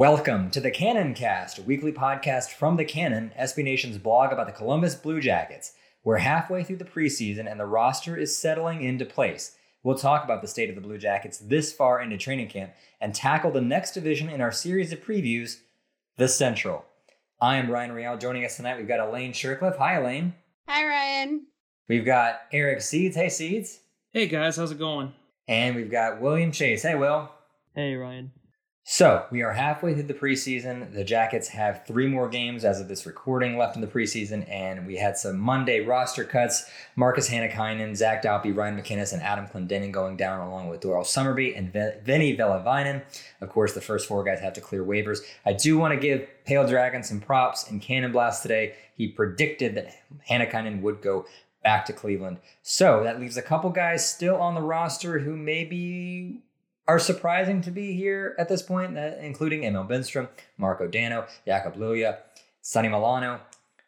Welcome to the Cannon Cast, a weekly podcast from the Cannon, SB Nation's blog about the Columbus Blue Jackets. We're halfway through the preseason and the roster is settling into place. We'll talk about the state of the Blue Jackets this far into training camp and tackle the next division in our series of previews, the Central. I am Ryan Rial. Joining us tonight, we've got Elaine Shercliffe. Hi, Elaine. Hi, Ryan. We've got Eric Seeds. Hey, Seeds. Hey guys, how's it going? And we've got William Chase. Hey, Will. Hey Ryan. So we are halfway through the preseason. The Jackets have three more games as of this recording left in the preseason, and we had some Monday roster cuts. Markus Hannikainen, Zach Dalpe, Ryan MacInnis, and Adam Clendening going down along with Doral Summerby and Veini Vehviläinen. Of course, the first four guys have to clear waivers. I do want to give Pale Dragon some props and Cannon Blast today. He predicted that Hannakainen would go back to Cleveland. So that leaves a couple guys still on the roster who maybe are surprising to be here at this point, uh, including Emil Bemstrom, Marco Dano, Jakob Lilja, Sonny Milano,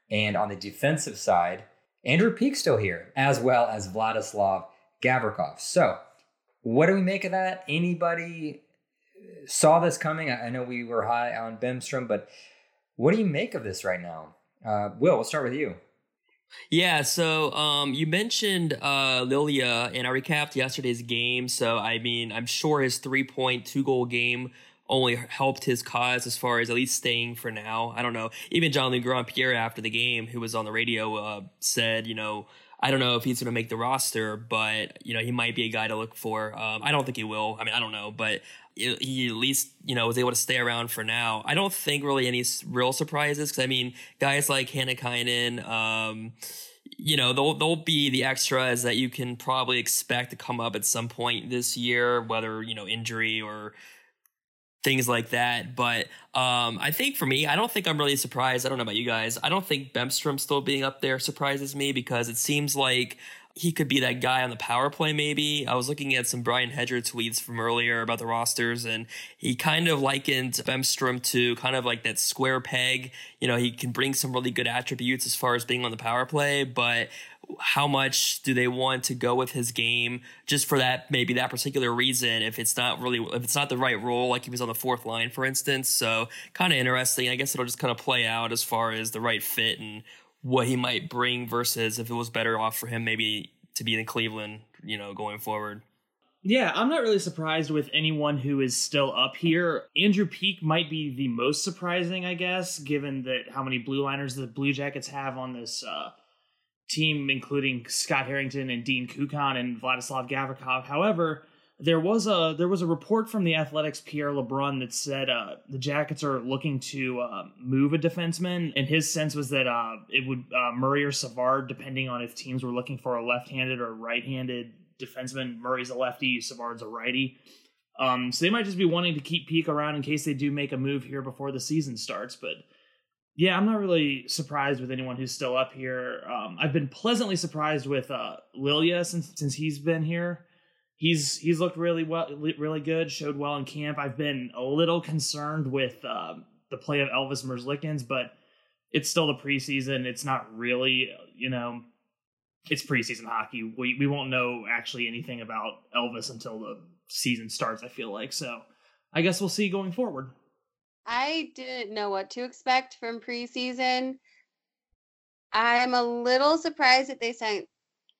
and on the defensive side, Andrew Peeke still here, as well as Vladislav Gavrikov. So, what do we make of that? Anybody saw this coming? I know we were high on Benstrom, but what do you make of this right now? Uh, Will, we'll start with you. Yeah, so um, you mentioned uh, Lilja, and I recapped yesterday's game. So, I mean, I'm sure his three point, two goal game only helped his cause as far as at least staying for now. I don't know. Even John Grand Pierre after the game, who was on the radio, uh, said, you know, I don't know if he's going to make the roster, but, you know, he might be a guy to look for. Um, I don't think he will. I mean, I don't know, but he at least you know was able to stay around for now. I don't think really any real surprises because I mean guys like Hannikainen, um, you know they'll they'll be the extras that you can probably expect to come up at some point this year, whether you know injury or things like that. But um, I think for me, I don't think I'm really surprised. I don't know about you guys. I don't think Bemstrom still being up there surprises me because it seems like he could be that guy on the power play, maybe. I was looking at some Brian Hedger tweets from earlier about the rosters, and he kind of likened Bemstrom to kind of like that square peg. You know, he can bring some really good attributes as far as being on the power play, but how much do they want to go with his game just for that maybe that particular reason if it's not really if it's not the right role like he was on the fourth line for instance. So kind of interesting. I guess it'll just kind of play out as far as the right fit and what he might bring versus if it was better off for him maybe to be in cleveland you know going forward. Yeah, I'm not really surprised with anyone who is still up here. Andrew Peeke might be the most surprising, I guess, given that how many blue liners the Blue Jackets have on this uh, team, including Scott Harrington and Dean Kukan and Vladislav Gavrikov. However, there was a there was a report from the Athletics Pierre LeBrun that said uh, the Jackets are looking to uh, move a defenseman, and his sense was that uh, it would uh, Murray or Savard, depending on if teams were looking for a left-handed or right-handed defenseman. Murray's a lefty, Savard's a righty. Um, so they might just be wanting to keep Peeke around in case they do make a move here before the season starts. But yeah, I'm not really surprised with anyone who's still up here. Um, I've been pleasantly surprised with uh, Lilja since since he's been here. He's he's looked really well, really good. Showed well in camp. I've been a little concerned with uh, the play of Elvis Merzlikins, but it's still the preseason. It's not really, you know, it's preseason hockey. We we won't know actually anything about Elvis until the season starts. I feel like so. I guess we'll see going forward. I didn't know what to expect from preseason. I'm a little surprised that they sent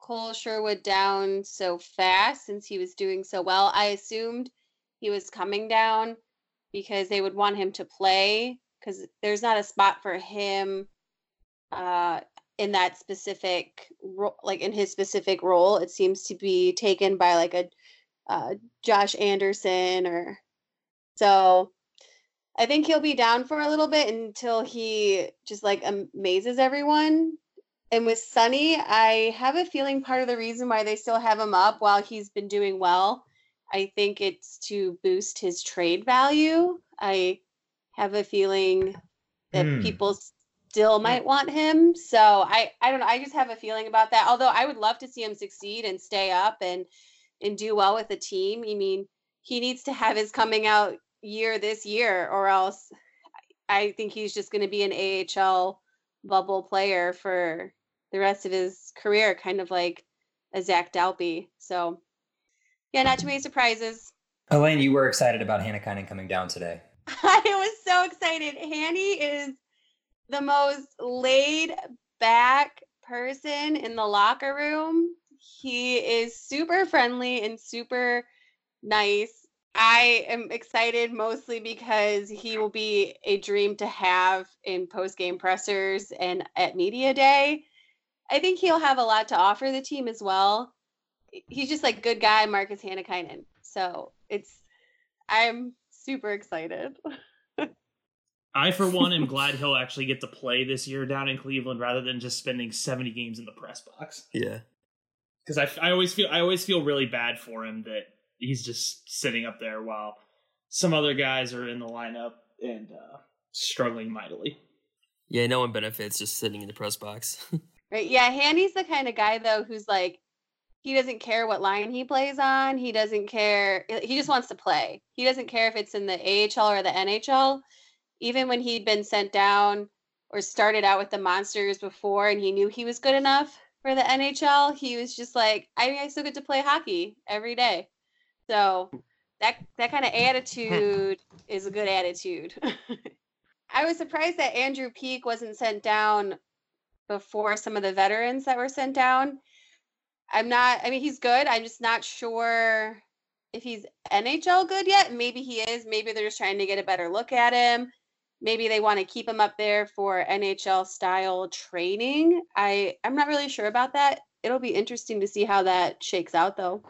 Kole Sherwood down so fast since he was doing so well. I assumed he was coming down because they would want him to play because there's not a spot for him uh, in that specific role, like in his specific role. It seems to be taken by like a uh, Josh Anderson or so. I think he'll be down for a little bit until he just like amazes everyone. And with Sonny, I have a feeling part of the reason why they still have him up while he's been doing well, I think it's to boost his trade value. I have a feeling that Hmm. people still might want him. So I I don't know. I just have a feeling about that. Although I would love to see him succeed and stay up and and do well with the team. I mean, he needs to have his coming out year this year, or else I think he's just going to be an AHL bubble player for the rest of his career, kind of like a Zach Dalpe. So, yeah, not too many surprises. Elaine, you were excited about Hannikainen coming down today. I was so excited. Hanny is the most laid back person in the locker room. He is super friendly and super nice. I am excited mostly because he will be a dream to have in post game pressers and at media day. I think he'll have a lot to offer the team as well. He's just like good guy, Markus Hannikainen. So it's I'm super excited. I, for one, am glad he'll actually get to play this year down in Cleveland rather than just spending 70 games in the press box. Yeah. Because I, I always feel I always feel really bad for him that he's just sitting up there while some other guys are in the lineup and uh, struggling mightily. Yeah, no one benefits just sitting in the press box. Right. Yeah, Hanny's the kind of guy though who's like he doesn't care what line he plays on. He doesn't care he just wants to play. He doesn't care if it's in the AHL or the NHL. Even when he'd been sent down or started out with the Monsters before and he knew he was good enough for the NHL, he was just like, I I still get to play hockey every day. So that that kind of attitude is a good attitude. I was surprised that Andrew Peak wasn't sent down before some of the veterans that were sent down. I'm not, I mean, he's good. I'm just not sure if he's NHL good yet. Maybe he is. Maybe they're just trying to get a better look at him. Maybe they want to keep him up there for NHL style training. I, I'm not really sure about that. It'll be interesting to see how that shakes out, though.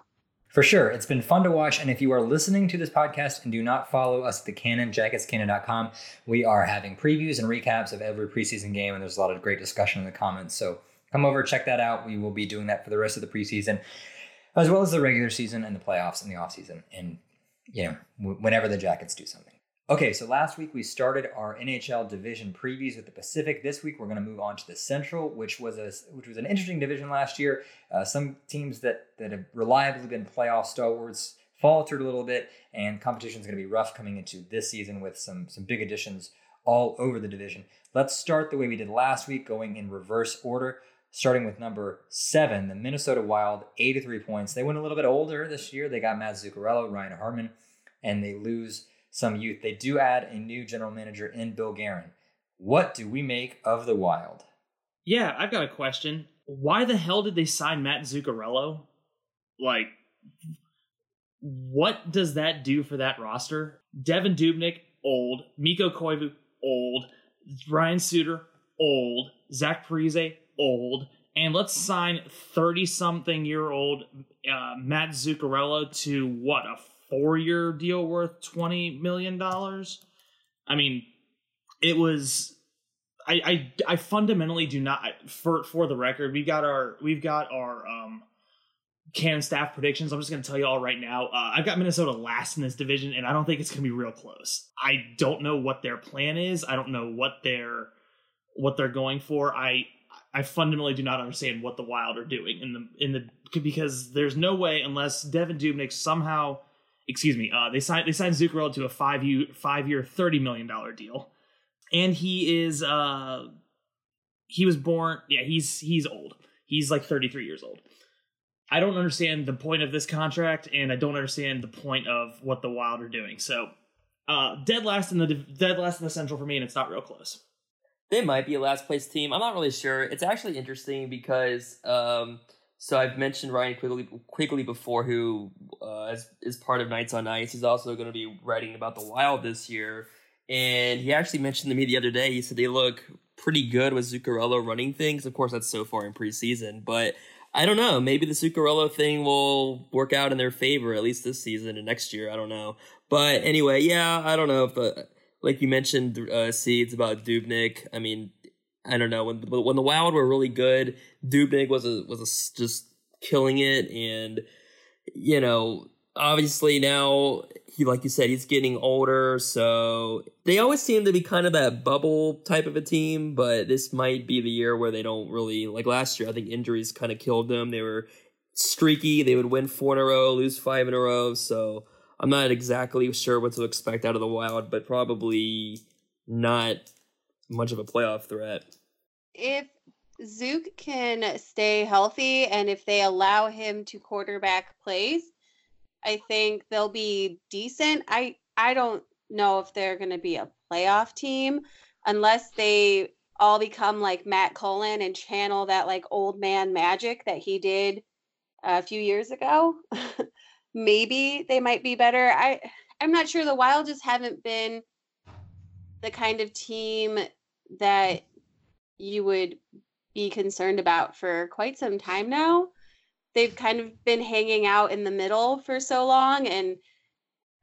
For sure. It's been fun to watch. And if you are listening to this podcast and do not follow us at the Cannon, jacketscannon.com, we are having previews and recaps of every preseason game. And there's a lot of great discussion in the comments. So come over, check that out. We will be doing that for the rest of the preseason, as well as the regular season and the playoffs and the offseason. And, you know, whenever the Jackets do something. Okay, so last week we started our NHL division previews with the Pacific. This week we're going to move on to the Central, which was a which was an interesting division last year. Uh, some teams that that have reliably been playoff stalwarts faltered a little bit, and competition is going to be rough coming into this season with some some big additions all over the division. Let's start the way we did last week, going in reverse order. Starting with number seven, the Minnesota Wild, 83 points. They went a little bit older this year. They got Matt Zuccarello, Ryan Hartman, and they lose some youth. They do add a new general manager in Bill Guerin. What do we make of the Wild? Yeah, I've got a question. Why the hell did they sign Matt Zuccarello? Like, what does that do for that roster? Devan Dubnyk, old. Mikko Koivu, old. Ryan Suter, old. Zach Parise, old. And let's sign 30 something year old uh, Matt Zuccarello to what, a four year deal worth $20 million? I mean, it was I, I I fundamentally do not for for the record we got our we've got our um can staff predictions. I'm just going to tell you all right now. Uh, I've got Minnesota last in this division, and I don't think it's going to be real close. I don't know what their plan is. I don't know what they're what they're going for. I I fundamentally do not understand what the Wild are doing in the in the because there's no way unless Devan Dubnyk somehow, excuse me, uh, they signed they signed Zuccarello to a five year five year thirty million dollar deal and he is uh he was born. Yeah, he's he's old. He's like 33 years old. I don't understand the point of this contract, and I don't understand the point of what the Wild are doing. So, uh, dead last in the dead last in the Central for me, and it's not real close. They might be a last place team. I'm not really sure. It's actually interesting because um, so I've mentioned Ryan Quigley Quigley before, who uh, is, is part of Knights on Ice. He's also going to be writing about the Wild this year, and he actually mentioned to me the other day. He said they look pretty good with Zuccarello running things. Of course, that's so far in preseason, but I don't know. Maybe the Zuccarello thing will work out in their favor at least this season and next year. I don't know. But anyway, yeah, I don't know if the like you mentioned uh, seeds about Dubnyk. I mean, I don't know when when the Wild were really good, Dubnyk was a was a, just killing it, and you know, obviously now he like you said he's getting older, so they always seem to be kind of that bubble type of a team. But this might be the year where they don't really like last year. I think injuries kind of killed them. They were streaky. They would win four in a row, lose five in a row. So I'm not exactly sure what to expect out of the Wild, but probably not much of a playoff threat. If Zook can stay healthy and if they allow him to quarterback plays, I think they'll be decent. I I don't know if they're going to be a playoff team unless they all become like Matt Cullen and channel that like old man magic that he did a few years ago. Maybe they might be better. I I'm not sure the Wild just haven't been the kind of team that you would be concerned about for quite some time now they've kind of been hanging out in the middle for so long and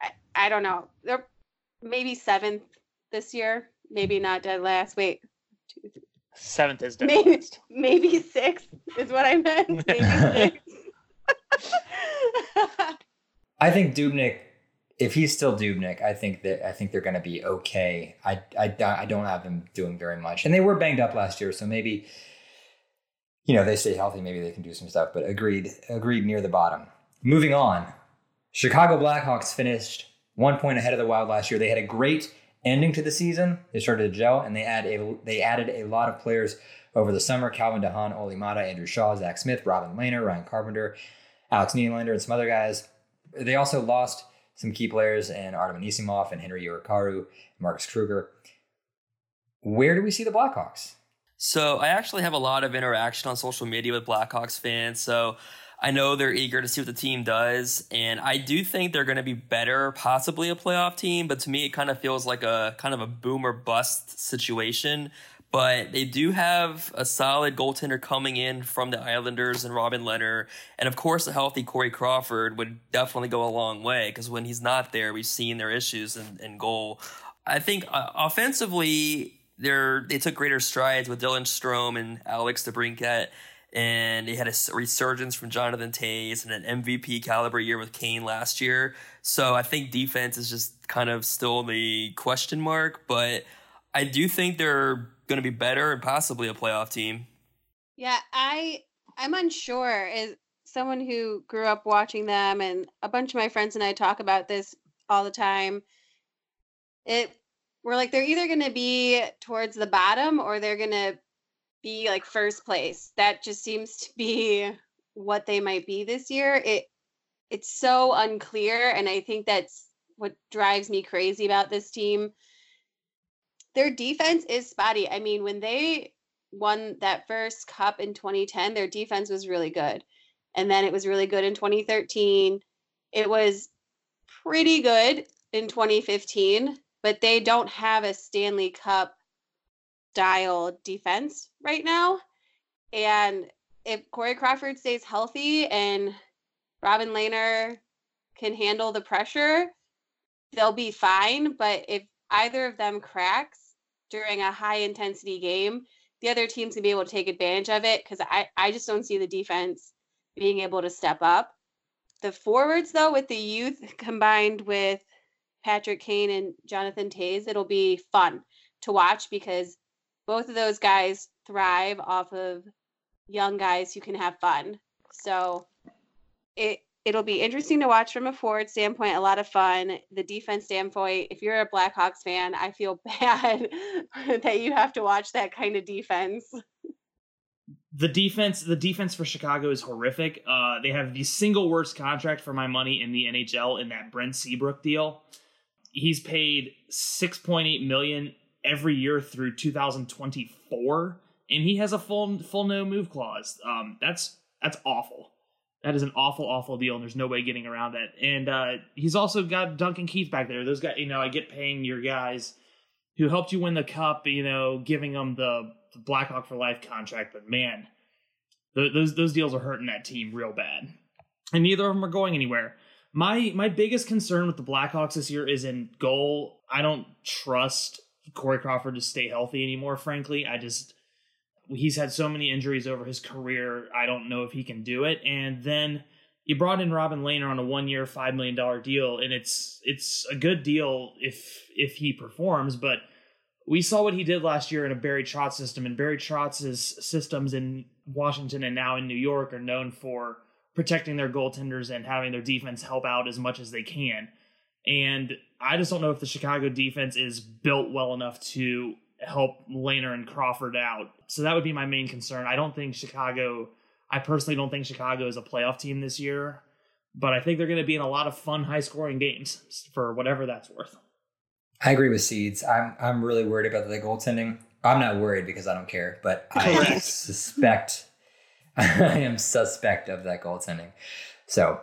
I, I don't know. They're maybe seventh this year, maybe not dead last. Wait, two, three. Seventh is dead maybe last. maybe sixth is what I meant. Maybe sixth. I think Dubnyk, if he's still Dubnyk, I think that I think they're going to be okay. I, I I don't have them doing very much, and they were banged up last year, so maybe you know they stay healthy. Maybe they can do some stuff. But agreed, agreed near the bottom. Moving on, Chicago Blackhawks finished one point ahead of the Wild last year. They had a great ending to the season. They started to gel, and they add a they added a lot of players over the summer: Calvin DeHaan, Olli Maatta, Andrew Shaw, Zach Smith, Robin Lehner, Ryan Carpenter, Alex Nylander, and some other guys. They also lost some key players in Artem Anisimov and Henri Jokiharju, Marcus Kruger. Where do we see the Blackhawks? So I actually have a lot of interaction on social media with Blackhawks fans. So I know they're eager to see what the team does, and I do think they're going to be better, possibly a playoff team. But to me, it kind of feels like a kind of a boom or bust situation. But they do have a solid goaltender coming in from the Islanders and Robin Lehner, and of course, a healthy Corey Crawford would definitely go a long way because when he's not there, we've seen their issues in, in goal. I think uh, offensively, they're they took greater strides with Dylan Strome and Alex DeBrincat, and they had a resurgence from Jonathan Toews and an MVP caliber year with Kane last year. So I think defense is just kind of still the question mark, but I do think they're going to be better and possibly a playoff team. Yeah, I I'm unsure. As someone who grew up watching them, and a bunch of my friends and I talk about this all the time. It we're like they're either going to be towards the bottom or they're going to be like first place. That just seems to be what they might be this year. It it's so unclear, and I think that's what drives me crazy about this team their defense is spotty. I mean, when they won that first cup in 2010, their defense was really good. And then it was really good in 2013. It was pretty good in 2015, but they don't have a Stanley Cup style defense right now. And if Corey Crawford stays healthy and Robin Lehner can handle the pressure, they'll be fine. But if either of them cracks during a high intensity game, the other team's gonna be able to take advantage of it because I, I just don't see the defense being able to step up. The forwards, though, with the youth combined with Patrick Kane and Jonathan Toews, it'll be fun to watch because both of those guys thrive off of young guys who can have fun. So it it'll be interesting to watch from a forward standpoint, a lot of fun. The defense standpoint, if you're a Blackhawks fan, I feel bad that you have to watch that kind of defense. the defense the defense for Chicago is horrific. Uh, they have the single worst contract for my money in the NHL in that Brent Seabrook deal. He's paid 6.8 million every year through 2024 and he has a full full no move clause. Um, that's that's awful. That is an awful, awful deal, and there's no way getting around that. And uh, he's also got Duncan Keith back there. Those guys, you know, I get paying your guys who helped you win the cup, you know, giving them the, Blackhawk for life contract. But man, th- those those deals are hurting that team real bad, and neither of them are going anywhere. My my biggest concern with the Blackhawks this year is in goal. I don't trust Corey Crawford to stay healthy anymore. Frankly, I just he's had so many injuries over his career. I don't know if he can do it. And then you brought in Robin Lehner on a one year, five million dollar deal, and it's it's a good deal if if he performs. But we saw what he did last year in a Barry Trotz system, and Barry Trotz's systems in Washington and now in New York are known for protecting their goaltenders and having their defense help out as much as they can. And I just don't know if the Chicago defense is built well enough to help Lehner and Crawford out. So that would be my main concern. I don't think Chicago, I personally don't think Chicago is a playoff team this year, but I think they're going to be in a lot of fun, high scoring games for whatever that's worth. I agree with Seeds. I'm I'm really worried about the goaltending. I'm not worried because I don't care, but I suspect I am suspect of that goaltending. So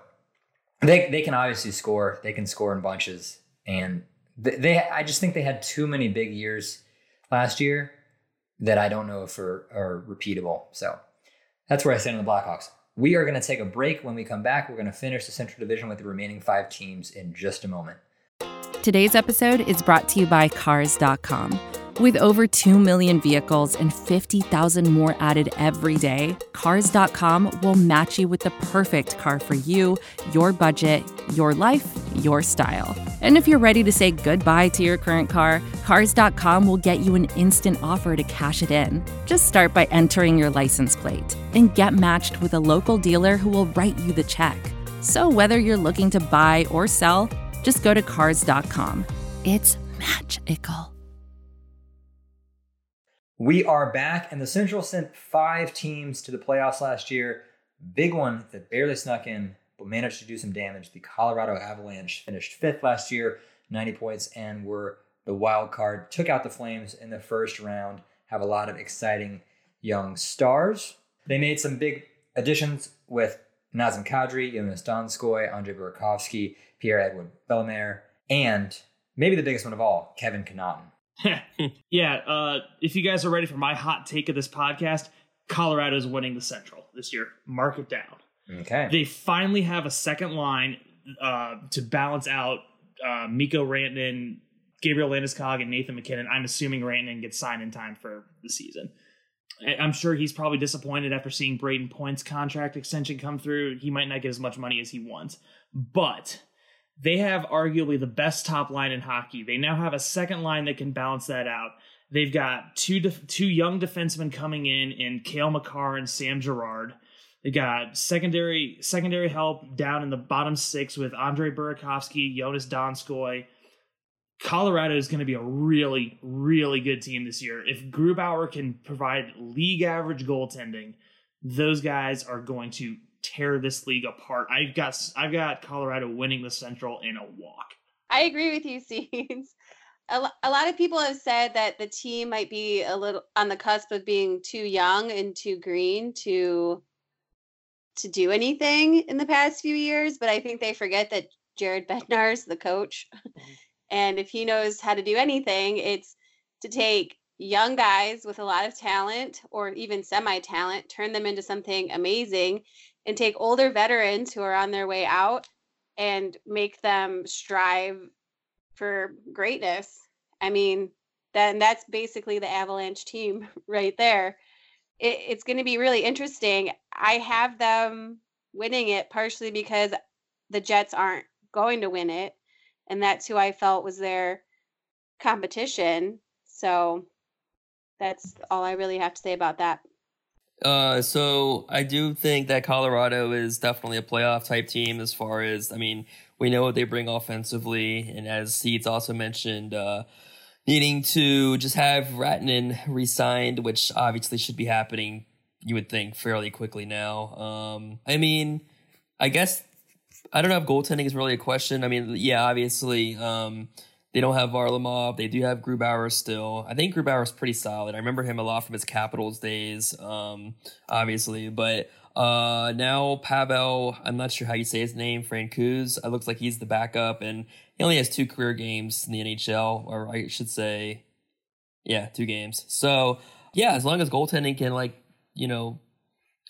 they they can obviously score. They can score in bunches, and they, they I just think they had too many big years last year that I don't know if are, are repeatable. So that's where I stand on the Blackhawks. We are going to take a break. When we come back, we're going to finish the Central Division with the remaining five teams in just a moment. Today's episode is brought to you by Cars.com. With over 2 million vehicles and 50,000 more added every day, Cars.com will match you with the perfect car for you, your budget, your life, your style. And if you're ready to say goodbye to your current car, Cars.com will get you an instant offer to cash it in. Just start by entering your license plate and get matched with a local dealer who will write you the check. So whether you're looking to buy or sell, just go to cars.com. It's magical. We are back, and the Central sent five teams to the playoffs last year. Big one that barely snuck in, but managed to do some damage. The Colorado Avalanche finished fifth last year, 90 points, and were the wild card. Took out the Flames in the first round. Have a lot of exciting young stars. They made some big additions with Nazem Kadri, Joonas Donskoi, Andre Burakovsky, Pierre-Edouard Bellemare, and maybe the biggest one of all, Kevin Connauton. yeah, uh, if you guys are ready for my hot take of this podcast, Colorado's winning the Central this year. Mark it down. Okay. They finally have a second line uh, to balance out uh, Mikko Rantanen, Gabriel Landeskog, and Nathan MacKinnon. I'm assuming Rantanen gets signed in time for the season. I'm sure he's probably disappointed after seeing Brayden Point's contract extension come through. He might not get as much money as he wants, but they have arguably the best top line in hockey. They now have a second line that can balance that out. They've got two two young defensemen coming in in Cale Makar and Sam Girard. They got secondary secondary help down in the bottom six with Andre Burakovsky, Joonas Donskoi. Colorado is going to be a really, really good team this year. If Grubauer can provide league average goaltending, those guys are going to tear this league apart. I've got I've got Colorado winning the Central in a walk. I agree with you, lo- a lot of people have said that the team might be a little on the cusp of being too young and too green to to do anything in the past few years, but I think they forget that Jared Bednar is the coach. Mm-hmm. and if he knows how to do anything, it's to take young guys with a lot of talent or even semi talent, turn them into something amazing, and take older veterans who are on their way out and make them strive for greatness. I mean, then that's basically the Avalanche team right there. It, it's going to be really interesting. I have them winning it partially because the Jets aren't going to win it, and that's who I felt was their competition. So that's all I really have to say about that. Uh, so I do think that Colorado is definitely a playoff type team as far as I mean, we know what they bring offensively, and as Seeds also mentioned, uh, needing to just have Rantanen re-signed, which obviously should be happening you would think fairly quickly now. Um, I mean, I guess I don't know if goaltending is really a question. I mean, yeah, obviously, um, they don't have Varlamov. They do have Grubauer still. I think Grubauer is pretty solid. I remember him a lot from his Capitals days, um, obviously. But uh, now Pavel, I'm not sure how you say his name, Francouz. It looks like he's the backup, and he only has two career games in the NHL, or I should say, yeah, two games. So yeah, as long as goaltending can like you know,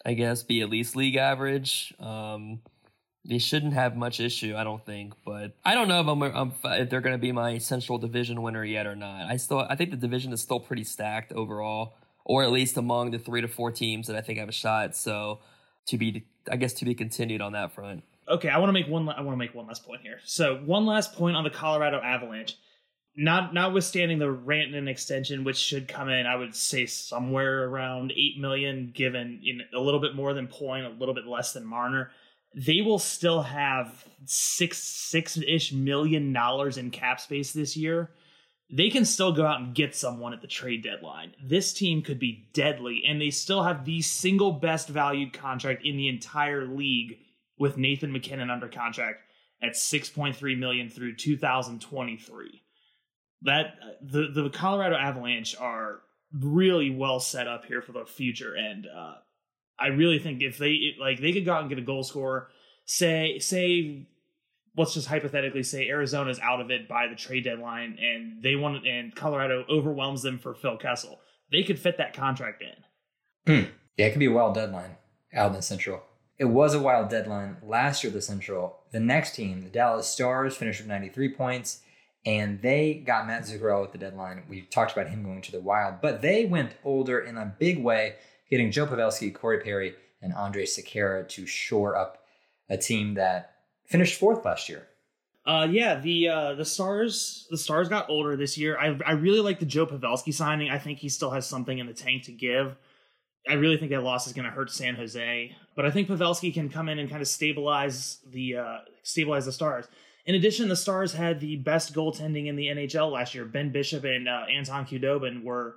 I guess be at least league average. Um, they shouldn't have much issue, I don't think. But I don't know if I'm, I'm if they're going to be my Central Division winner yet or not. I still I think the division is still pretty stacked overall, or at least among the three to four teams that I think have a shot. So to be, I guess, to be continued on that front. Okay, I want to make one. I want to make one last point here. So one last point on the Colorado Avalanche. Not notwithstanding the Rantanen extension, which should come in, I would say somewhere around eight million, given a little bit more than Point, a little bit less than Marner they will still have six six ish million dollars in cap space this year. They can still go out and get someone at the trade deadline. This team could be deadly, and they still have the single best valued contract in the entire league with Nathan MacKinnon under contract at 6.3 million through 2023. That the the Colorado Avalanche are really well set up here for the future, and uh, I really think if they like they could go out and get a goal scorer, say say let's just hypothetically say Arizona's out of it by the trade deadline and they want and Colorado overwhelms them for Phil Kessel. They could fit that contract in. Hmm. Yeah, it could be a wild deadline out in the Central. It was a wild deadline last year, the Central. The next team, the Dallas Stars, finished with 93 points, and they got Matt Zuccarello at the deadline. We talked about him going to the Wild, but they went older in a big way getting Joe Pavelski, Corey Perry, and Andre Sekera to shore up a team that finished fourth last year. Uh, yeah, the uh, the stars the stars got older this year. I I really like the Joe Pavelski signing. I think he still has something in the tank to give. I really think that loss is going to hurt San Jose, but I think Pavelski can come in and kind of stabilize the uh, stabilize the stars. In addition, the Stars had the best goaltending in the NHL last year. Ben Bishop and uh, Anton Khudobin were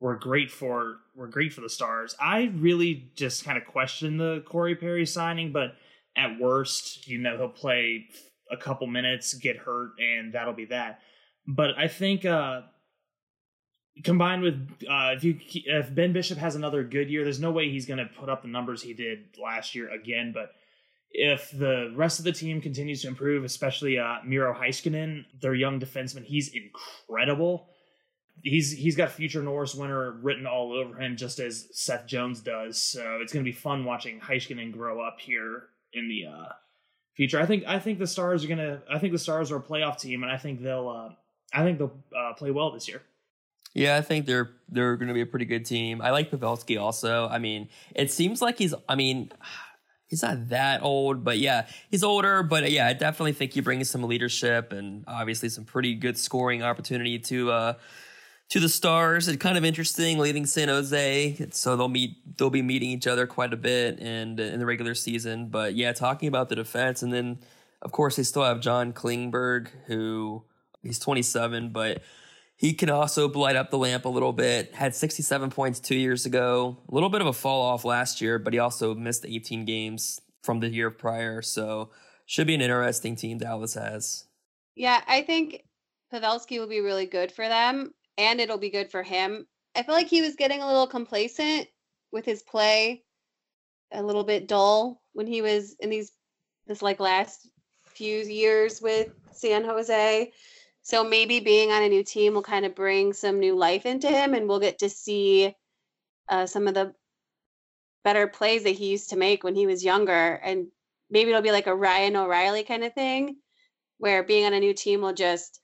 were great for were great for the Stars. I really just kind of question the Corey Perry signing, but at worst, you know, he'll play a couple minutes, get hurt, and that'll be that. But I think uh, combined with uh, if you if Ben Bishop has another good year, there's no way he's going to put up the numbers he did last year again. But if the rest of the team continues to improve, especially uh, Miro Heiskanen, their young defenseman, he's incredible he's he's got future Norris winner written all over him, just as Seth Jones does. So it's going to be fun watching Heiskanen grow up here in the uh, future. I think I think the Stars are gonna. I think the Stars are a playoff team, and I think they'll. Uh, I think they'll uh, play well this year. Yeah, I think they're they're going to be a pretty good team. I like Pavelski also. I mean, it seems like he's. I mean. He's not that old, but yeah, he's older. But yeah, I definitely think you bring some leadership and obviously some pretty good scoring opportunity to uh, to the Stars. It's kind of interesting leaving San Jose, so they'll meet. They'll be meeting each other quite a bit and uh, in the regular season. But yeah, talking about the defense, and then of course they still have John Klingberg, who he's 27, but he can also light up the lamp a little bit. Had 67 points two years ago. A little bit of a fall off last year, but he also missed 18 games from the year prior. So should be an interesting team Dallas has. Yeah, I think Pavelski will be really good for them and it'll be good for him. I feel like he was getting a little complacent with his play, a little bit dull when he was in these this like last few years with San Jose. So maybe being on a new team will kind of bring some new life into him, and we'll get to see uh, some of the better plays that he used to make when he was younger. And maybe it'll be like a Ryan O'Reilly kind of thing, where being on a new team will just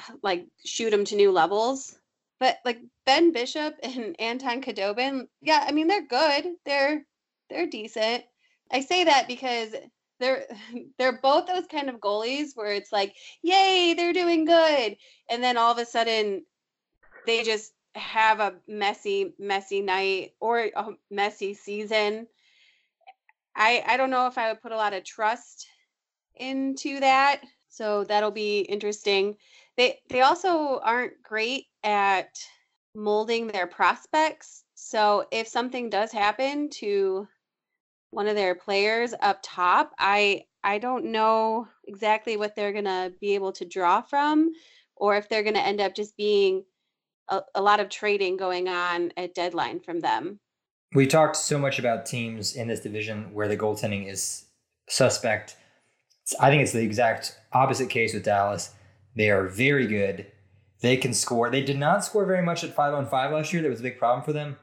like shoot them to new levels. But like Ben Bishop and Anton Khudobin, yeah, I mean they're good. They're they're decent. I say that because they're they're both those kind of goalies where it's like, yay, they're doing good, and then all of a sudden they just have a messy, messy night or a messy season. I I don't know if I would put a lot of trust into that. So that'll be interesting. They they also aren't great at molding their prospects. So if something does happen to one of their players up top, I I don't know exactly what they're gonna be able to draw from, or if they're gonna end up just being a, a lot of trading going on at deadline from them. We talked so much about teams in this division where the goaltending is suspect. I think it's the exact opposite case with Dallas. They are very good. They can score. They did not score very much at five on five last year. That was a big problem for them.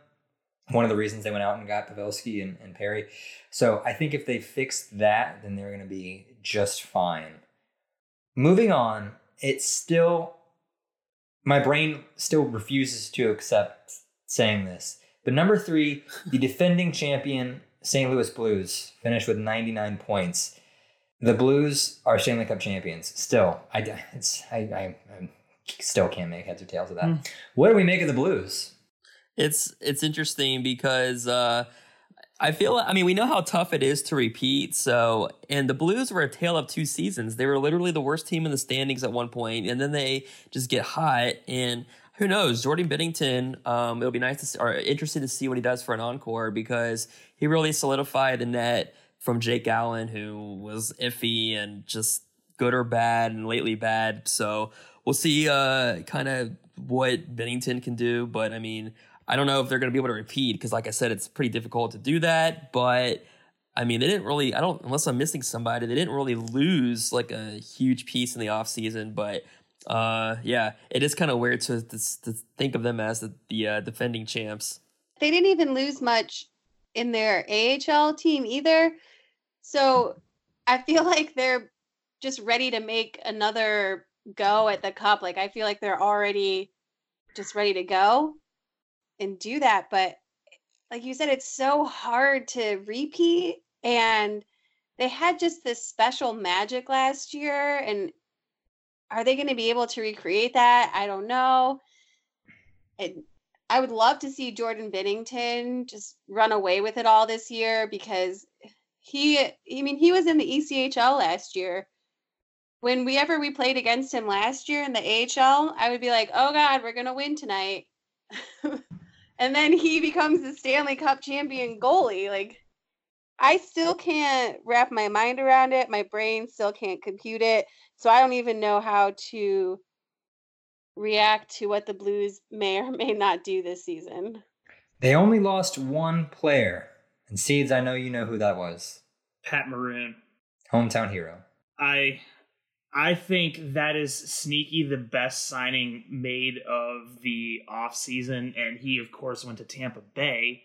One of the reasons they went out and got Pavelski and, and Perry. So I think if they fix that, then they're going to be just fine. Moving on, it's still, my brain still refuses to accept saying this. But number three, the defending champion St. Louis Blues finished with 99 points. The Blues are Stanley Cup champions. Still, I, it's, I, I, I still can't make heads or tails of that. Mm. What do we make of the Blues? It's it's interesting because uh, I feel I mean we know how tough it is to repeat. So and the Blues were a tale of two seasons. They were literally the worst team in the standings at one point, and then they just get hot. And who knows? Jordan Binnington. Um, it'll be nice to see, or interested to see what he does for an encore because he really solidified the net from Jake Allen, who was iffy and just good or bad, and lately bad. So we'll see uh, kind of what Binnington can do. But I mean, I don't know if they're going to be able to repeat because, like I said, it's pretty difficult to do that. But I mean, they didn't really, I don't, unless I'm missing somebody, they didn't really lose like a huge piece in the offseason. But uh, yeah, it is kind of weird to, to, to think of them as the, the uh, defending champs. They didn't even lose much in their AHL team either. So I feel like they're just ready to make another go at the cup. Like I feel like they're already just ready to go and do that. But like you said, it's so hard to repeat. And they had just this special magic last year. And are they going to be able to recreate that? I don't know. And I would love to see Jordan Binnington just run away with it all this year because he, I mean, he was in the ECHL last year. When we ever we played against him last year in the AHL, I would be like, "Oh God, we're gonna win tonight," and then he becomes the Stanley Cup champion goalie. Like, I still can't wrap my mind around it. My brain still can't compute it. So I don't even know how to react to what the Blues may or may not do this season. They only lost one player. And Seeds, I know you know who that was. Pat Maroon. Hometown hero. I I think that is sneaky the best signing made of the offseason. And he, of course, went to Tampa Bay.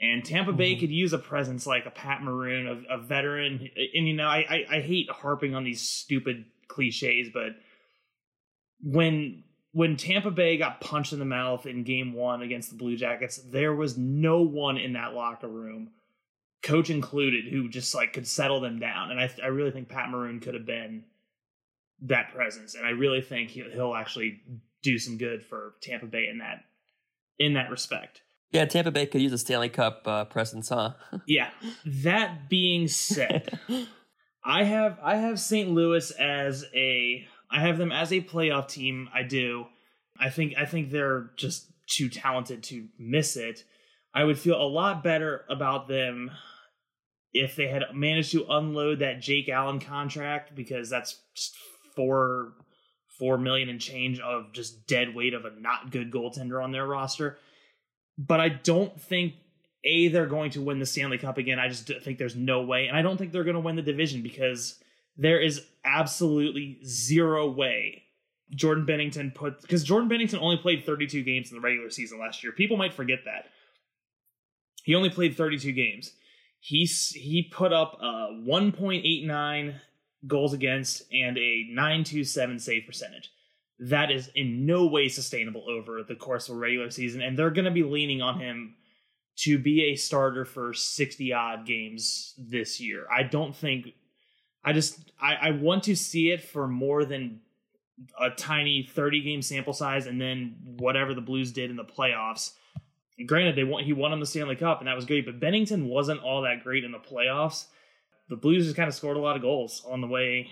And Tampa Bay Mhm. could use a presence like a Pat Maroon, a, a veteran. And, you know, I, I, I hate harping on these stupid cliches, but when when Tampa Bay got punched in the mouth in game one against the Blue Jackets, there was no one in that locker room, coach included, who just like could settle them down. And I, I really think Pat Maroon could have been that presence. And I really think he'll, he'll actually do some good for Tampa Bay in that in that respect. Yeah, Tampa Bay could use a Stanley Cup uh, presence, huh? Yeah. That being said, I have I have St. Louis as a I have them as a playoff team. I do. I think I think they're just too talented to miss it. I would feel a lot better about them if they had managed to unload that Jake Allen contract because that's four four million and change of just dead weight of a not good goaltender on their roster. But I don't think a they're going to win the Stanley Cup again. I just think there's no way, and I don't think they're going to win the division because there is absolutely zero way Jordan Binnington put because Jordan Binnington only played 32 games in the regular season last year. People might forget that he only played 32 games. He he put up uh, a 1.89 goals against and a 927 save percentage. That is in no way sustainable over the course of a regular season, and they're going to be leaning on him to be a starter for 60 odd games this year. I don't think I just I, I want to see it for more than a tiny 30 game sample size and then whatever the Blues did in the playoffs. Granted, they won he won on the Stanley Cup and that was great, but Binnington wasn't all that great in the playoffs. The Blues just kind of scored a lot of goals on the way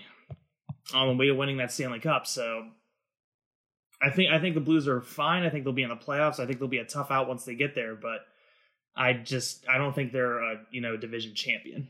on the way to winning that Stanley Cup. So I think I think the Blues are fine. I think they'll be in the playoffs. I think they'll be a tough out once they get there, but I just I don't think they're a you know division champion.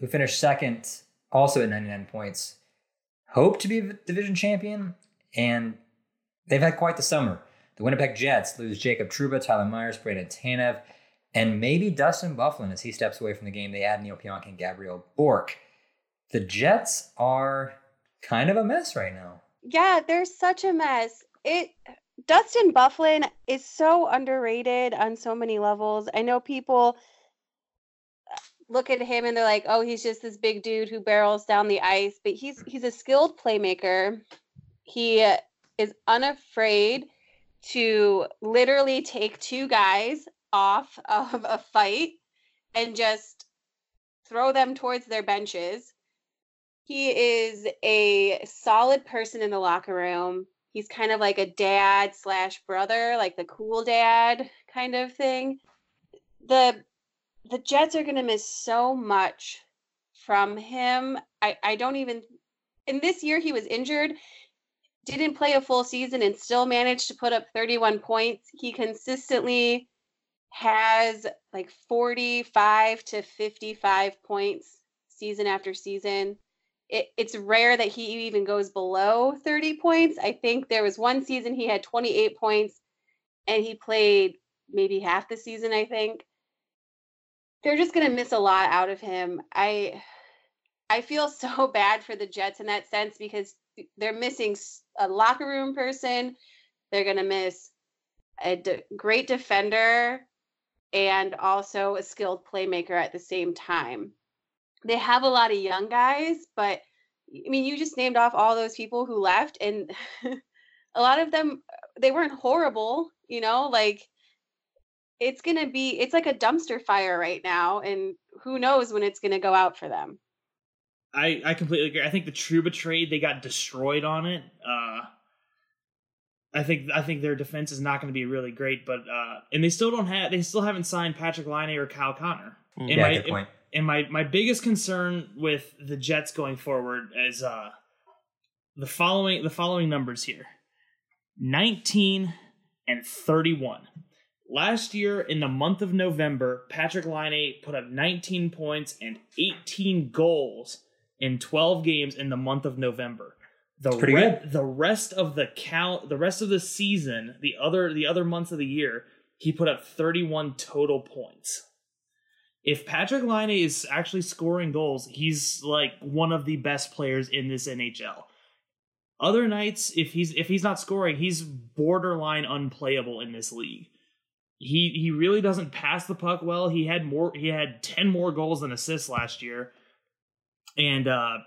who finished second, also at 99 points, hope to be a division champion, and they've had quite the summer. The Winnipeg Jets lose Jacob Trouba, Tyler Myers, Brandon Tanev, and maybe Dustin Byfuglien as he steps away from the game. They add Neal Pionk and Gabriel Bourque. The Jets are kind of a mess right now. Yeah, they're such a mess. It Dustin Byfuglien is so underrated on so many levels. I know people look at him and they're like, "Oh, he's just this big dude who barrels down the ice," but he's he's a skilled playmaker. He is unafraid to literally take two guys off of a fight and just throw them towards their benches. He is a solid person in the locker room. He's kind of like a dad slash brother, like the cool dad kind of thing. The the Jets are gonna miss so much from him. I, I don't even in this year he was injured, didn't play a full season and still managed to put up 31 points. He consistently has like 45 to 55 points season after season it, it's rare that he even goes below 30 points. I think there was one season he had 28 points and he played maybe half the season, I think. They're just going to miss a lot out of him. I I feel so bad for the Jets in that sense because they're missing a locker room person. They're going to miss a de- great defender and also a skilled playmaker at the same time they have a lot of young guys, but I mean, you just named off all those people who left, and a lot of them they weren't horrible, you know, like it's gonna be it's like a dumpster fire right now, and who knows when it's gonna go out for them. I I completely agree. I think the Trouba trade they got destroyed on it. Uh I think I think their defense is not going to be really great, but uh and they still don't have they still haven't signed Patrik Laine or Kyle Connor. Mm. yeah, good point and my my biggest concern with the Jets going forward is uh the following the following numbers here. 19 and 31. Last year in the month of November, Patrik Laine put up 19 points and 18 goals in 12 games in the month of November. The re- the rest of the cal the rest of the season, the other the other months of the year, he put up 31 total points if Patrik Laine is actually scoring goals, he's like one of the best players in this NHL. Other nights, if he's if he's not scoring, he's borderline unplayable in this league. He he really doesn't pass the puck well. He had more he had 10 more goals than assists last year. And uh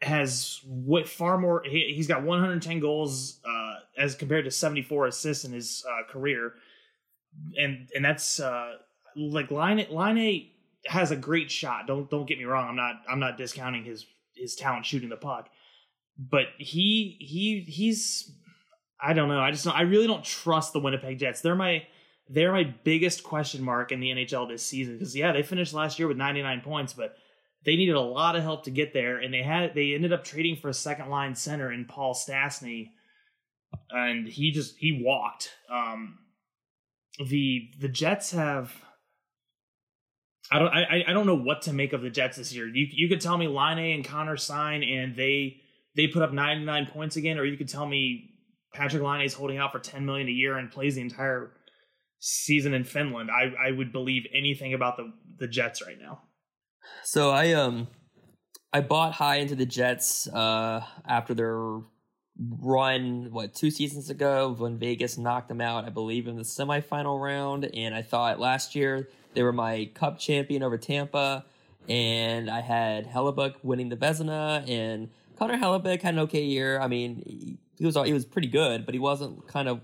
has what far more he, has got 110 goals uh as compared to 74 assists in his uh, career. And and that's uh like Line Line Laine has a great shot. Don't don't get me wrong. I'm not I'm not discounting his his talent shooting the puck, but he he he's I don't know. I just don't, I really don't trust the Winnipeg Jets. They're my they're my biggest question mark in the NHL this season because yeah, they finished last year with 99 points, but they needed a lot of help to get there, and they had they ended up trading for a second line center in Paul Stastny, and he just he walked. Um, the the Jets have I don't I I don't know what to make of the Jets this year. You you could tell me Laine and Connor sign and they they put up 99 points again, or you could tell me Patrik Laine is holding out for 10 million a year and plays the entire season in Finland. I I would believe anything about the the Jets right now. So I um I bought high into the Jets uh after their run what two seasons ago when Vegas knocked them out, I believe, in the semifinal round. And I thought last year they were my Cup champion over Tampa, and I had Hellebuyck winning the Vezina, and Connor Hellebuyck had an okay year. I mean, he was he was pretty good, but he wasn't kind of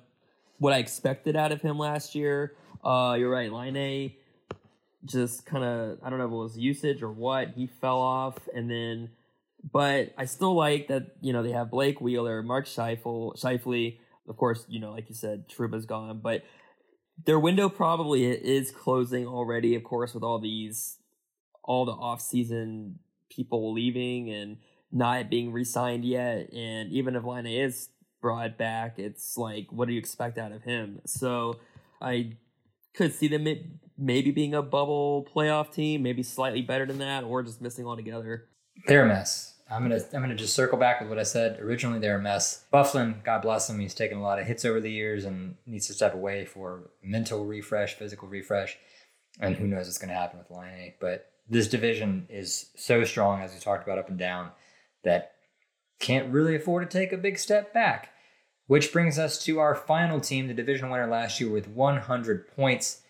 what I expected out of him last year. Uh, you're right, Laine just kind of I don't know if it was usage or what he fell off, and then but I still like that you know they have Blake Wheeler, Mark Scheifele, Scheifele. Of course, you know like you said, Trouba's gone, but their window probably is closing already. Of course, with all these all the off season people leaving and not being re-signed yet, and even if Laine is brought back, it's like what do you expect out of him? So I could see them maybe being a bubble playoff team, maybe slightly better than that, or just missing altogether. They're a mess. I'm gonna I'm gonna just circle back with what I said originally. They're a mess. Byfuglien, God bless him, he's taken a lot of hits over the years and needs to step away for mental refresh, physical refresh, and who knows what's gonna happen with Laine. But this division is so strong, as we talked about up and down, that can't really afford to take a big step back. Which brings us to our final team, the division winner last year with 100 points,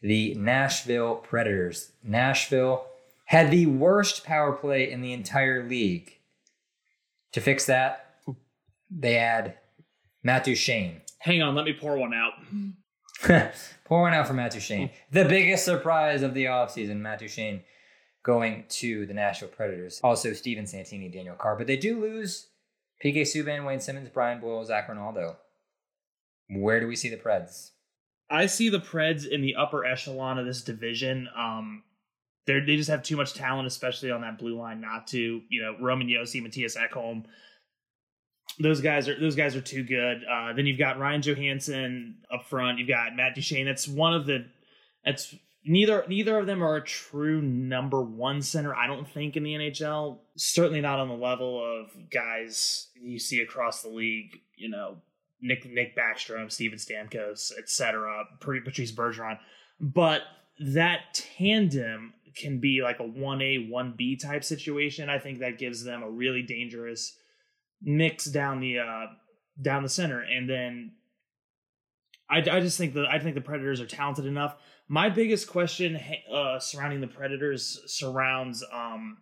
the Nashville Predators. Nashville had the worst power play in the entire league. To fix that, they had Matt Duchene. Hang on, let me pour one out. pour one out for Matt Duchene. The biggest surprise of the offseason, Matt Duchene going to the Nashville Predators. Also, Steven Santini, Daniel Carr. But they do lose PK Subban, Wayne Simmonds, Brian Boyle, Zach Rinaldo. Where do we see the Preds? I see the Preds in the upper echelon of this division. Um, they just have too much talent, especially on that blue line, not to you know Roman Josi, Mattias Ekholm. Those guys are those guys are too good. Uh, then you've got Ryan Johansen up front. You've got Matt Duchene. That's one of the. That's neither neither of them are a true number one center. I don't think in the NHL. Certainly not on the level of guys you see across the league. You know, Nick Nick Backstrom, Steven Stamkos, etc. Patrice Bergeron, but that tandem can be like a 1A, 1B type situation. I think that gives them a really dangerous mix down the uh down the center. And then I, I just think that I think the Predators are talented enough. My biggest question uh, surrounding the Predators surrounds um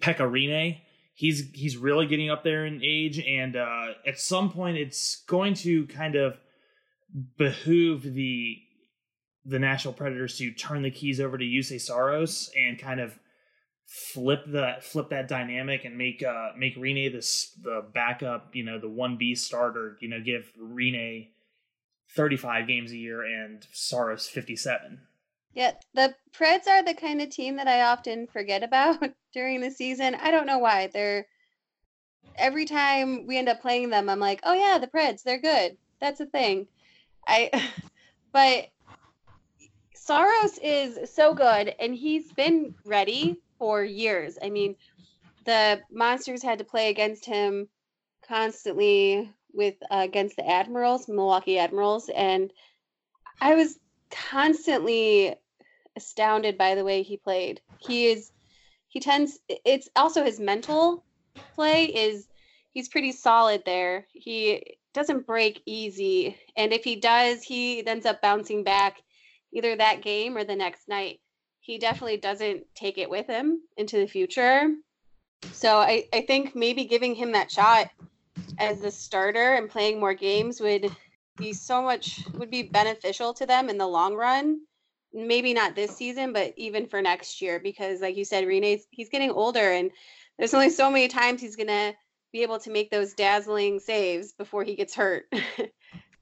Pekka He's he's really getting up there in age, and uh, at some point, it's going to kind of behoove the the Nashville Predators to turn the keys over to Juuse Saros and kind of flip that flip that dynamic and make uh make Rinne this the backup, you know, the one B starter, you know, give Rinne 35 games a year and Saros 57. Yeah, the Preds are the kind of team that I often forget about during the season. I don't know why. They're every time we end up playing them, I'm like, "Oh yeah, the Preds, they're good." That's a thing. I but Saros is so good, and he's been ready for years. I mean, the Monsters had to play against him constantly with uh, against the Admirals, Milwaukee Admirals, and I was constantly astounded by the way he played. He is he tends it's also his mental play is he's pretty solid there. He doesn't break easy, and if he does, he ends up bouncing back either that game or the next night. He definitely doesn't take it with him into the future. So I, I think maybe giving him that shot as the starter and playing more games would be so much would be beneficial to them in the long run. Maybe not this season, but even for next year, because like you said, Rinne's he's getting older and there's only so many times he's gonna be able to make those dazzling saves before he gets hurt.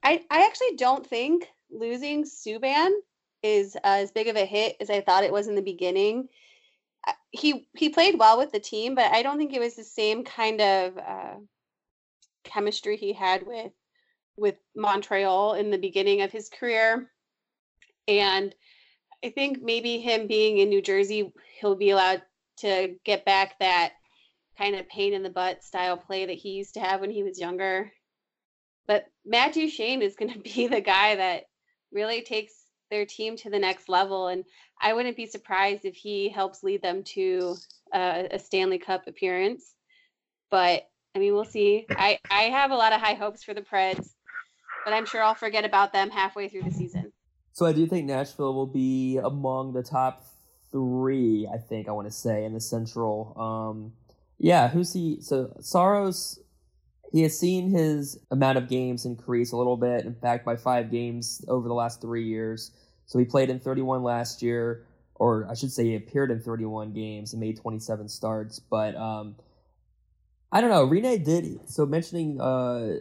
I I actually don't think losing Subban is as big of a hit as I thought it was in the beginning. He he played well with the team, but I don't think it was the same kind of uh, chemistry he had with with Montreal in the beginning of his career. And I think maybe him being in New Jersey, he'll be allowed to get back that kind of pain in the butt style play that he used to have when he was younger. But Matt Duchene is going to be the guy that really takes their team to the next level. And I wouldn't be surprised if he helps lead them to a, a Stanley Cup appearance. But I mean, we'll see. I, I have a lot of high hopes for the Preds, but I'm sure I'll forget about them halfway through the season. So I do think Nashville will be among the top three. I think I want to say in the Central. Um, yeah, who's he? So Saros, he has seen his amount of games increase a little bit. In fact, by five games over the last three years. So he played in 31 last year, or I should say, he appeared in 31 games and made 27 starts. But um, I don't know. Rinne did so mentioning uh,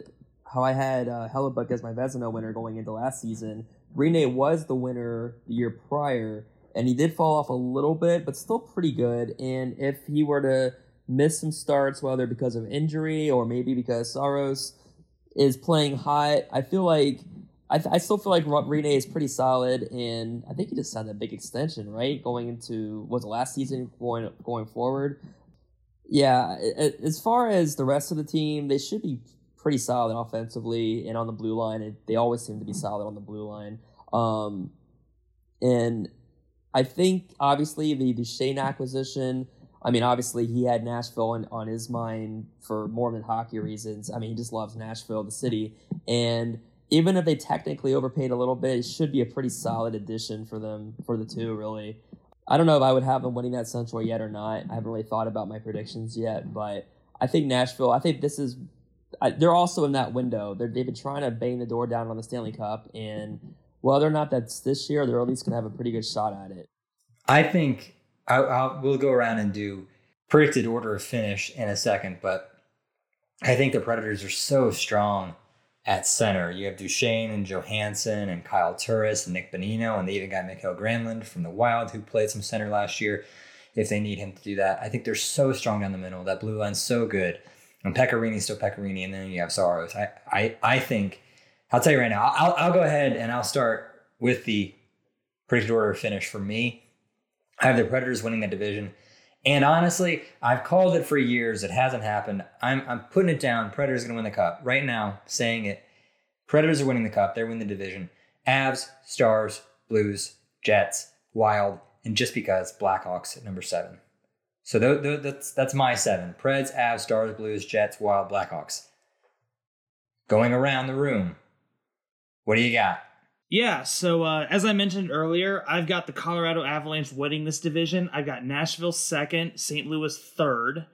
how I had uh, Hellebuyck as my Vezina winner going into last season. Rinne was the winner the year prior, and he did fall off a little bit, but still pretty good. And if he were to miss some starts, whether because of injury or maybe because Saros is playing hot, I feel like I, th- I still feel like Rinne is pretty solid, and I think he just signed a big extension, right? Going into was the last season going going forward. Yeah, as far as the rest of the team, they should be pretty solid offensively and on the blue line. They always seem to be solid on the blue line. Um, and I think obviously the Duchene acquisition. I mean, obviously he had Nashville on, on his mind for more than hockey reasons. I mean, he just loves Nashville, the city, and even if they technically overpaid a little bit, it should be a pretty solid addition for them for the two. Really, I don't know if I would have them winning that Central yet or not. I haven't really thought about my predictions yet, but I think Nashville. I think this is I, they're also in that window. they have been trying to bang the door down on the Stanley Cup, and whether or not that's this year, they're at least going to have a pretty good shot at it. I think I, I'll, we'll go around and do predicted order of finish in a second, but I think the Predators are so strong at center. You have Duchene and Johansen and Kyle Turris and Nick Bonino, and they even got Mikael Granlund from the Wild who played some center last year if they need him to do that. I think they're so strong down the middle. That blue line's so good. And Pekka Rinne's still Pekka Rinne, and then you have Saros. I, I, I think, I'll tell you right now, I'll, I'll go ahead and I'll start with the predicted order finish for me. I have the Predators winning the division. And honestly, I've called it for years. It hasn't happened. I'm, I'm putting it down. Predators going to win the cup. Right now, saying it. Predators are winning the cup. They're winning the division. Avs, Stars, Blues, Jets, Wild, and just because Blackhawks at number seven. So th- th- that's that's my seven: Preds, Avs, Stars, Blues, Jets, Wild, Blackhawks. Going around the room, what do you got? Yeah, so uh, as I mentioned earlier, I've got the Colorado Avalanche winning this division. I've got Nashville second, St. Louis third.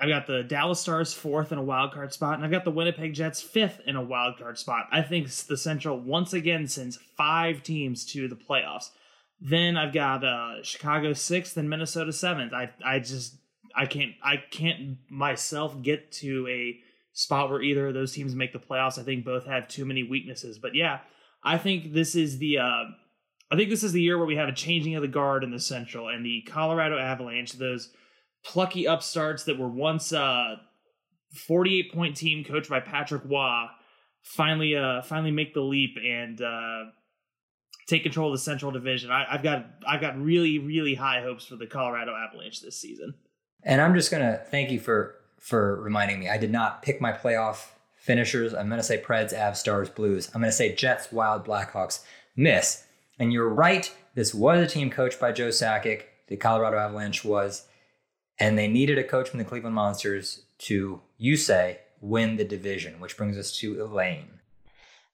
I've got the Dallas Stars fourth in a wild card spot, and I've got the Winnipeg Jets fifth in a wild card spot. I think the Central once again sends five teams to the playoffs. Then I've got uh, Chicago sixth and Minnesota seventh. I I just I can't I can't myself get to a spot where either of those teams make the playoffs. I think both have too many weaknesses. But yeah, I think this is the uh, I think this is the year where we have a changing of the guard in the Central and the Colorado Avalanche, those plucky upstarts that were once a uh, 48 point team coached by Patrick Roy, finally uh finally make the leap and uh take control of the Central Division. I, have got I've got really really high hopes for the Colorado Avalanche this season. And I'm just gonna thank you for for reminding me. I did not pick my playoff finishers. I'm gonna say Preds, Avs, Stars, Blues. I'm gonna say Jets, Wild, Blackhawks, Miss. And you're right. This was a team coached by Joe Sakic. The Colorado Avalanche was, and they needed a coach from the Cleveland Monsters to, you say, win the division. Which brings us to Elaine.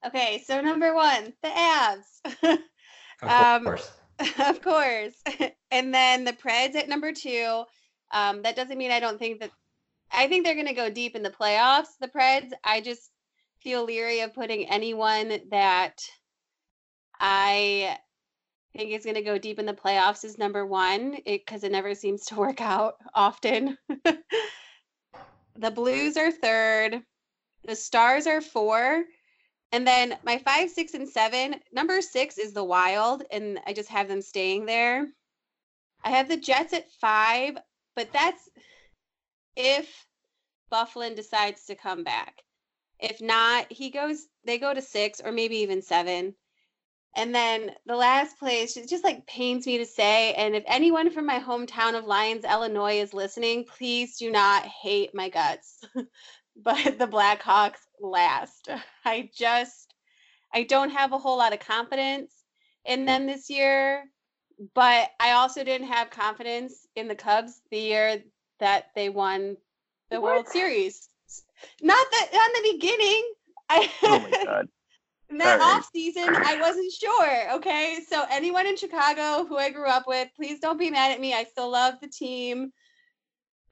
Okay, so number one, the Avs. of um, course. Of course. and then the Preds at number two. Um, that doesn't mean I don't think that. I think they're going to go deep in the playoffs. The Preds. I just feel leery of putting anyone that I think is going to go deep in the playoffs as number one because it, it never seems to work out often. the Blues are third. The Stars are four. And then my five, six, and seven. Number six is the Wild, and I just have them staying there. I have the Jets at five, but that's if Byfuglien decides to come back. If not, he goes. They go to six or maybe even seven. And then the last place, it just like pains me to say. And if anyone from my hometown of Lyons, Illinois is listening, please do not hate my guts. but the Blackhawks last. I just I don't have a whole lot of confidence in them this year, but I also didn't have confidence in the Cubs the year that they won the World Series. Not that on the beginning. I, Oh my god. in that Sorry. off season, I wasn't sure. Okay, so anyone in Chicago who I grew up with, please don't be mad at me. I still love the team,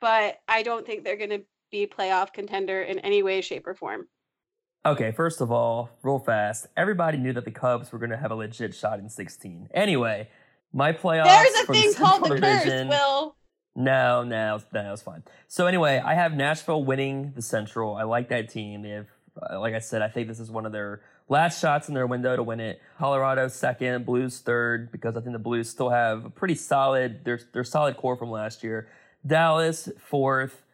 but I don't think they're going to be playoff contender in any way, shape, or form. Okay, first of all, real fast, everybody knew that the Cubs were going to have a legit shot in 16. Anyway, my playoffs. There's a for thing called the curse, Will. No, no, no, it's fine. So anyway, I have Nashville winning the Central. I like that team. They have, uh, like I said, I think this is one of their last shots in their window to win it. Colorado second, Blues third, because I think the Blues still have a pretty solid. Their their solid core from last year. Dallas fourth.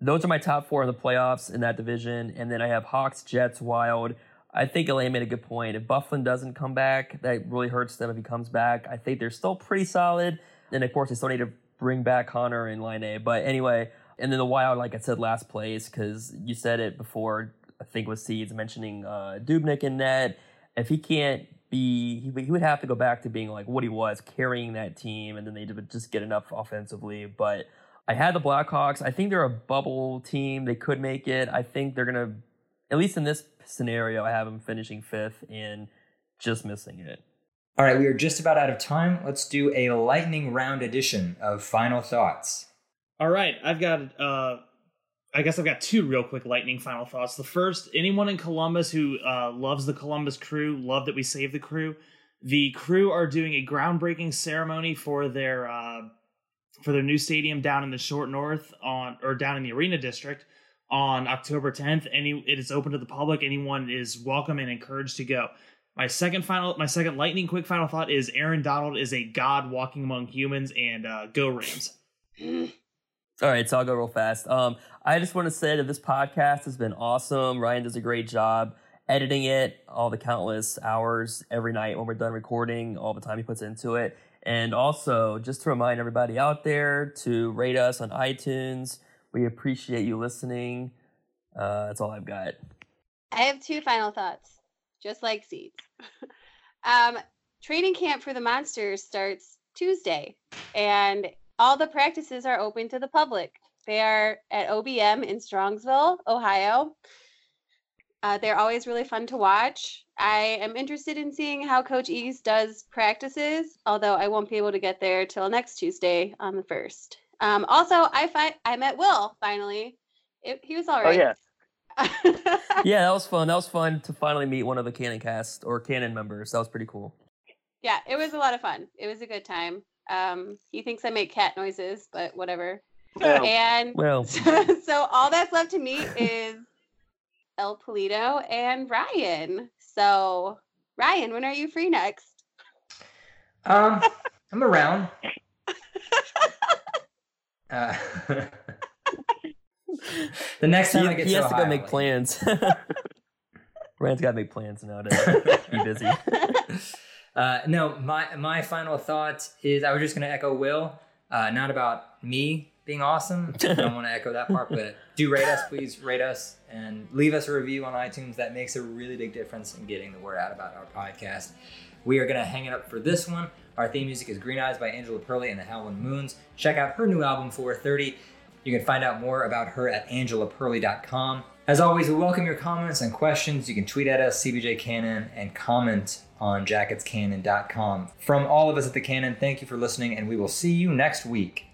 Those are my top four in the playoffs in that division, and then I have Hawks, Jets, Wild. I think Elaine made a good point. If Byfuglien doesn't come back, that really hurts them if he comes back. I think they're still pretty solid. And of course, they still need to bring back Connor and Laine. But anyway, and then the Wild, like I said, last place, because you said it before, I think with Seeds mentioning uh, Dubnyk in net. If he can't be, he, he would have to go back to being like what he was, carrying that team, and then they would just get enough offensively. But I had the Blackhawks. I think they're a bubble team. They could make it. I think they're to, at least in this scenario, I have them finishing fifth and just missing it. All right, we are just about out of time. Let's do a lightning round edition of final thoughts. All right, I've got. uh I guess I've got two real quick lightning final thoughts. The first, anyone in Columbus who uh, loves the Columbus crew, love that we saved the crew. The crew are doing a groundbreaking ceremony for their uh, for their new stadium down in the Short North on or down in the Arena District on October 10th. Any it is open to the public. Anyone is welcome and encouraged to go. My second final, my second lightning quick final thought is Aaron Donald is a god walking among humans, and uh, go Rams. All right, so I'll go real fast. Um, I just want to say that this podcast has been awesome. Ryan does a great job editing it, all the countless hours every night when we're done recording, all the time he puts into it. And also, just to remind everybody out there to rate us on iTunes. We appreciate you listening. Uh, that's all I've got. I have two final thoughts, just like seeds. um, training camp for the monsters starts Tuesday, and all the practices are open to the public. They are at OBM in Strongsville, Ohio. Uh, they're always really fun to watch. I am interested in seeing how Coach Eaves does practices, although I won't be able to get there till next Tuesday on the first. Um, also, I fi- I met Will finally. It, he was all right. Oh right. yeah. Yeah, that was fun. That was fun to finally meet one of the Cannon cast or Cannon members. That was pretty cool. yeah, it was a lot of fun. It was a good time. Um, he thinks I make cat noises, but whatever. Well, And Well, so all that's left to meet is El Polito and Ryan. So Ryan, when are you free next? Um, I'm around. Uh, the next time he, I get he to has to go make like- plans. Ryan's got to make plans now to be busy. Uh, no, my my final thought is I was just going to echo Will, uh, not about me being awesome. I don't want to echo that part, but do rate us, please rate us and leave us a review on iTunes. That makes a really big difference in getting the word out about our podcast. We are going to hang it up for this one. Our theme music is Green Eyes by Angela Perley and the Howlin' Moons. Check out her new album 430. You can find out more about her at angelaperley.com. As always, we welcome your comments and questions. You can tweet at us, CBJ Cannon, and comment on jacketscannon.com. From all of us at the Cannon, thank you for listening, and we will see you next week.